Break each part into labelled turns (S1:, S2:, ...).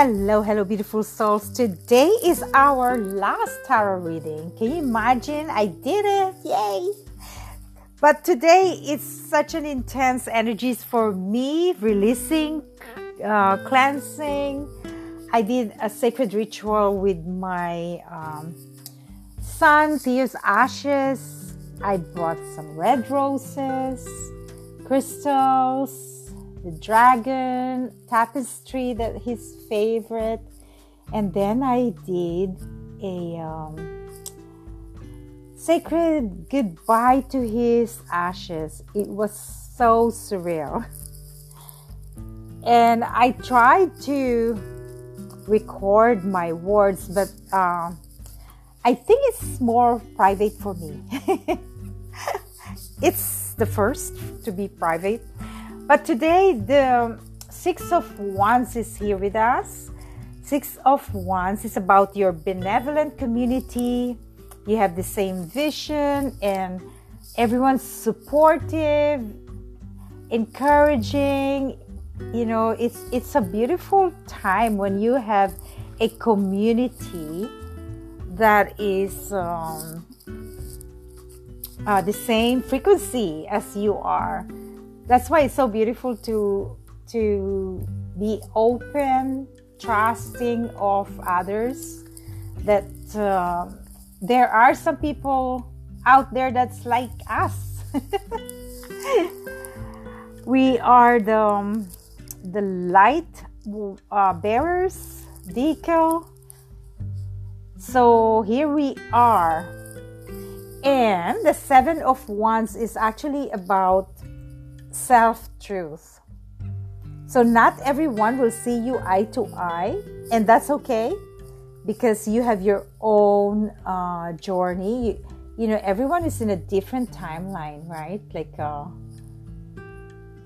S1: Hello, hello, beautiful souls. Today is our last tarot reading. Can you imagine? I did it. Yay! But today it's such an intense energies for me, releasing, uh, cleansing. I did a sacred ritual with my um, son, Theo's ashes. I brought some red roses, crystals, the dragon tapestry that his favorite. And then i did a um, sacred goodbye to his ashes. It was so surreal. And i tried to record my words but uh, i think it's more private for me. It's the first to be private but today, the Six of Wands is here with us. Six of Wands is about your benevolent community. You have the same vision, and everyone's supportive, encouraging. You know, it's it's a beautiful time when you have a community that is um, uh, the same frequency as you are that's why it's so beautiful to to be open trusting of others that uh, there are some people out there that's like us. We are the um, the light uh, bearers decal. So here we are. And the seven of wands is actually about self truth. So, not everyone will see you eye to eye, and that's okay because you have your own uh, journey. You, you, know, everyone is in a different timeline, right? Like, uh,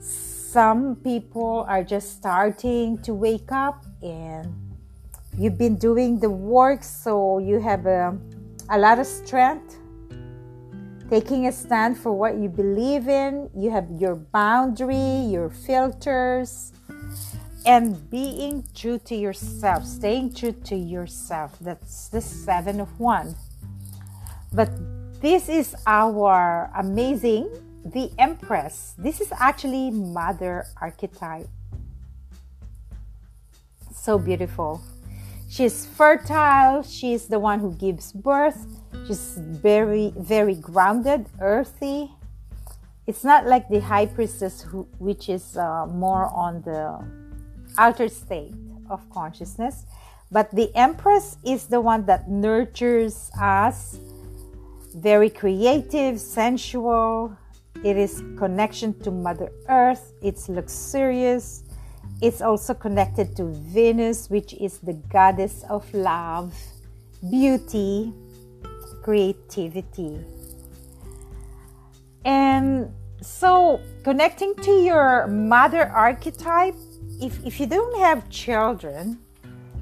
S1: some people are just starting to wake up, and you've been doing the work, so you have a, a lot of strength taking a stand for what you believe in. You have your boundary, your filters, and being true to yourself, staying true to yourself. That's the seven of wands. But this is our amazing, the Empress. This is actually Mother archetype. So beautiful. She's fertile, she's the one who gives birth She's very, very grounded, earthy. It's not like the high priestess, who, which is uh, more on the outer state of consciousness. But the empress is the one that nurtures us, very creative, sensual. It is connection to Mother Earth. It's luxurious. It's also connected to Venus, which is the goddess of love, beauty, creativity. And so, connecting to your mother archetype, if, if you don't have children,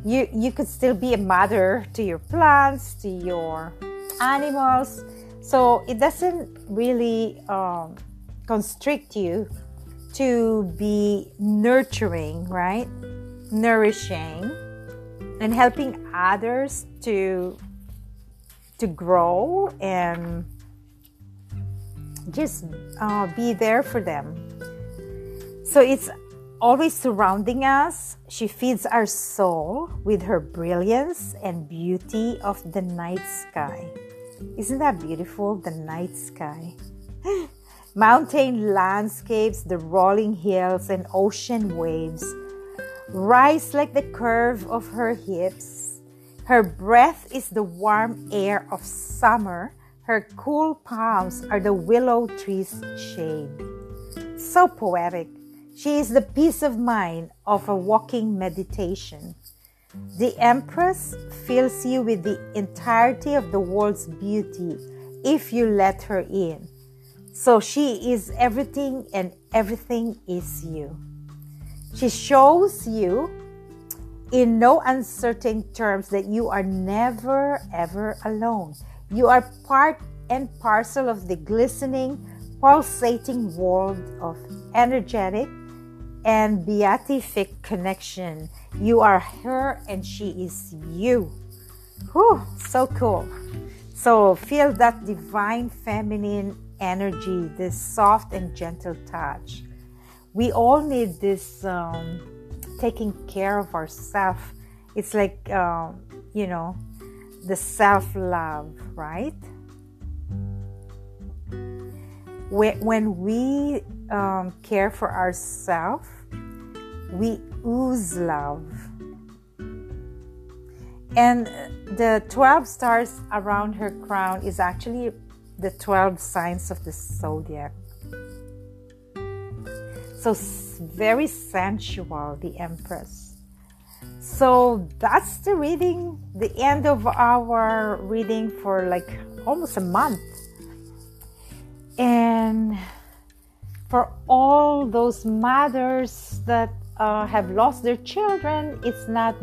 S1: you, you could still be a mother to your plants, to your animals. So, it doesn't really um, constrict you to be nurturing, right? Nourishing and helping others to to grow and just uh, be there for them. So it's always surrounding us. She feeds our soul with her brilliance and beauty of the night sky. Isn't that beautiful? The night sky. Mountain landscapes, the rolling hills, and ocean waves rise like the curve of her hips her breath is the warm air of summer. Her cool palms are the willow tree's shade. So poetic. She is the peace of mind of a walking meditation. The Empress fills you with the entirety of the world's beauty if you let her in. So she is everything and everything is you. She shows you in no uncertain terms that you are never ever alone. You are part and parcel of the glistening, pulsating world of energetic and beatific connection. You are her and she is you. Whew, so cool. So feel that divine feminine energy, this soft and gentle touch. We all need this um, taking care of ourselves. It's like, um, you know, the self love, right? When we um, care for ourselves, we ooze love. And the 12 stars around her crown is actually the 12 signs of the zodiac. So, very sensual, the Empress. So, that's the reading, the end of our reading for like almost a month. And for all those mothers that uh, have lost their children, it's not,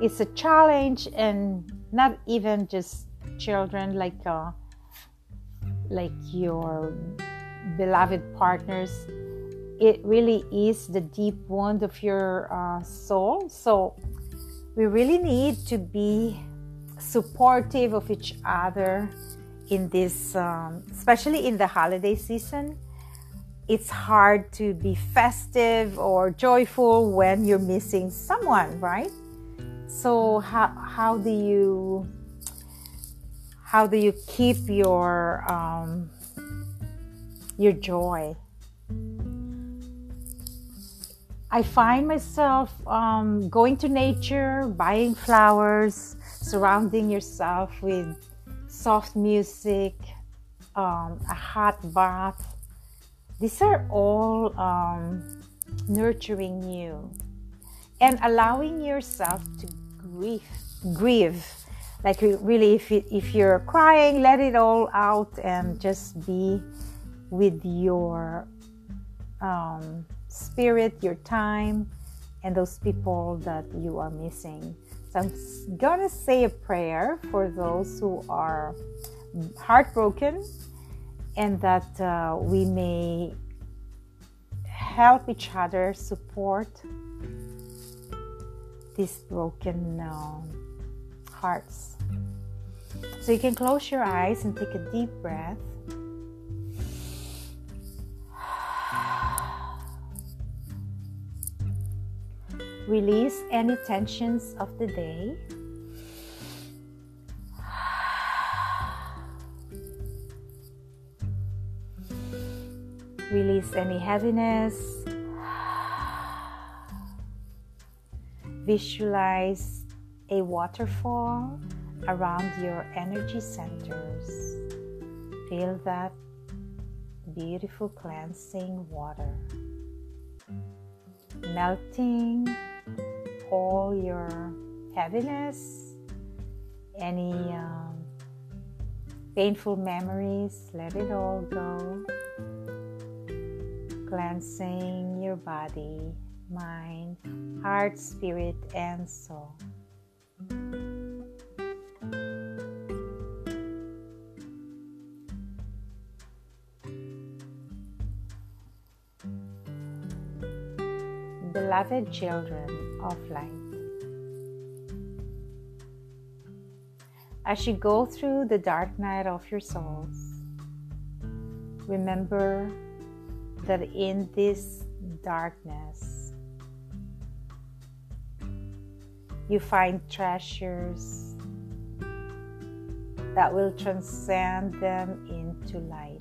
S1: it's a challenge, and not even just children like uh, like your beloved partners. It really is the deep wound of your uh, soul. So we really need to be supportive of each other in this, um, especially in the holiday season it's hard to be festive or joyful when you're missing someone, right? So how how do you how do you keep your um, your joy? I find myself um, going to nature, buying flowers, surrounding yourself with soft music, um, a hot bath, these are all um, nurturing you and allowing yourself to grieve. Grieve, like really, if it, if you're crying, let it all out and just be with your um, spirit, your time, and those people that you are missing. So I'm gonna say a prayer for those who are heartbroken and that uh, we may help each other support this broken uh, hearts. So you can close your eyes and take a deep breath. Release any tensions of the day. Release any heaviness. Visualize a waterfall around your energy centers. Feel that beautiful cleansing water melting all your heaviness, any um, painful memories, let it all go cleansing your body, mind, heart, spirit, and soul. Beloved children of light, as you go through the dark night of your souls, remember that in this darkness you find treasures that will transcend them into light.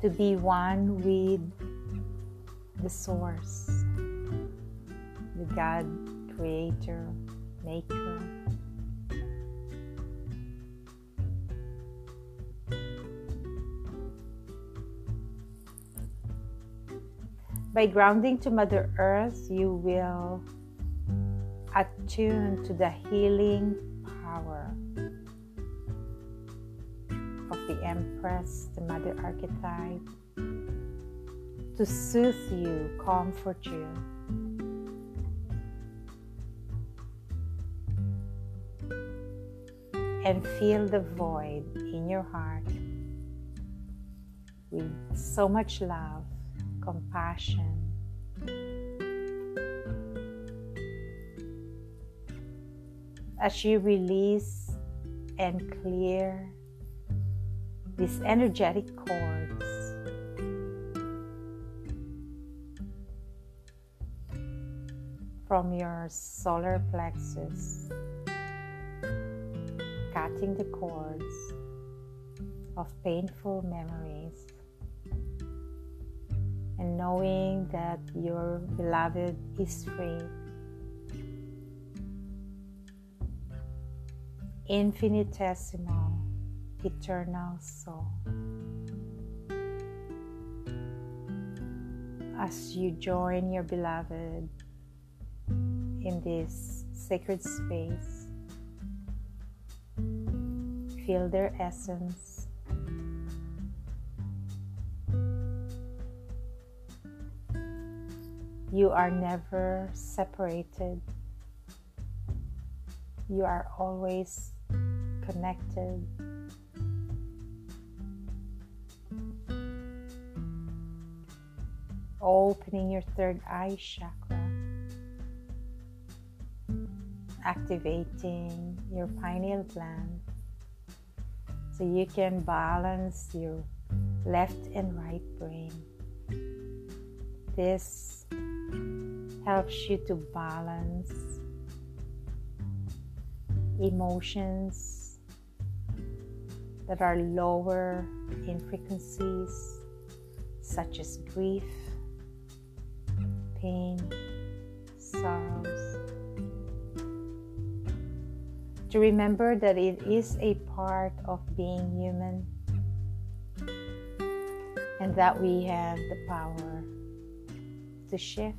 S1: To be one with the Source, the God, Creator, Maker. By grounding to Mother Earth, you will attune to the healing power of the Empress, the Mother Archetype, to soothe you, comfort you. And feel the void in your heart with so much love compassion. As you release and clear these energetic cords, from your solar plexus, cutting the cords of painful memories, and knowing that your beloved is free. Infinitesimal, eternal soul. As you join your beloved in this sacred space. Feel their essence. You are never separated. You are always connected. Opening your third eye chakra. activating your pineal gland so you can balance your left and right brain. This helps you to balance emotions that are lower in frequencies, such as grief, pain, sorrows. To remember that it is a part of being human and that we have the power to shift,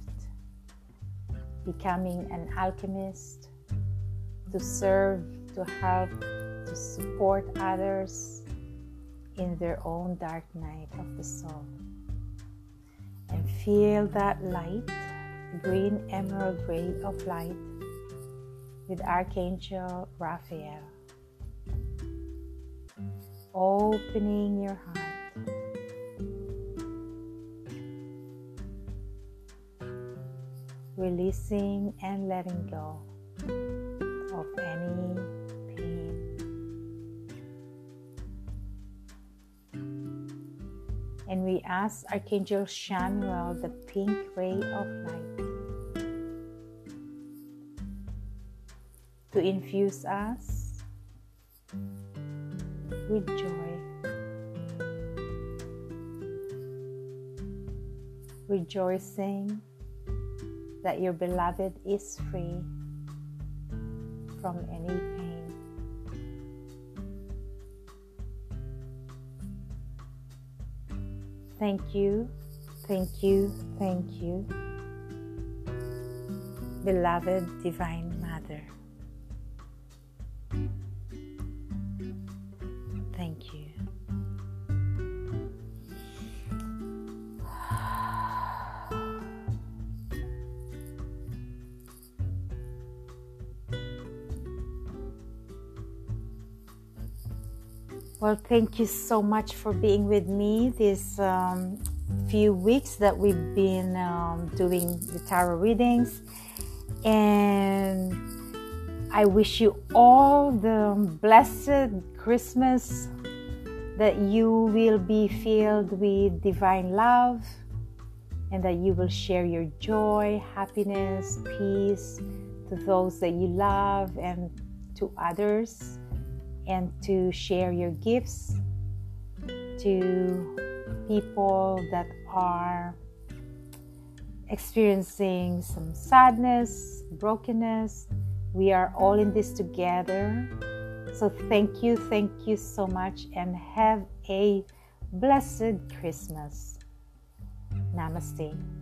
S1: becoming an alchemist, to serve, to help, to support others in their own dark night of the soul. And feel that light, green emerald ray of light with Archangel Raphael. Opening your heart. Releasing and letting go of any And we ask Archangel Chamuel, the pink ray of light, to infuse us with joy. Rejoicing that your beloved is free from any Thank you, thank you, thank you, beloved Divine Mother. Well, thank you so much for being with me this um, few weeks that we've been um, doing the tarot readings. And I wish you all the blessed Christmas that you will be filled with divine love and that you will share your joy, happiness, peace to those that you love and to others and to share your gifts to people that are experiencing some sadness, brokenness. We are all in this together. So, thank you, thank you so much, and have a blessed Christmas. Namaste.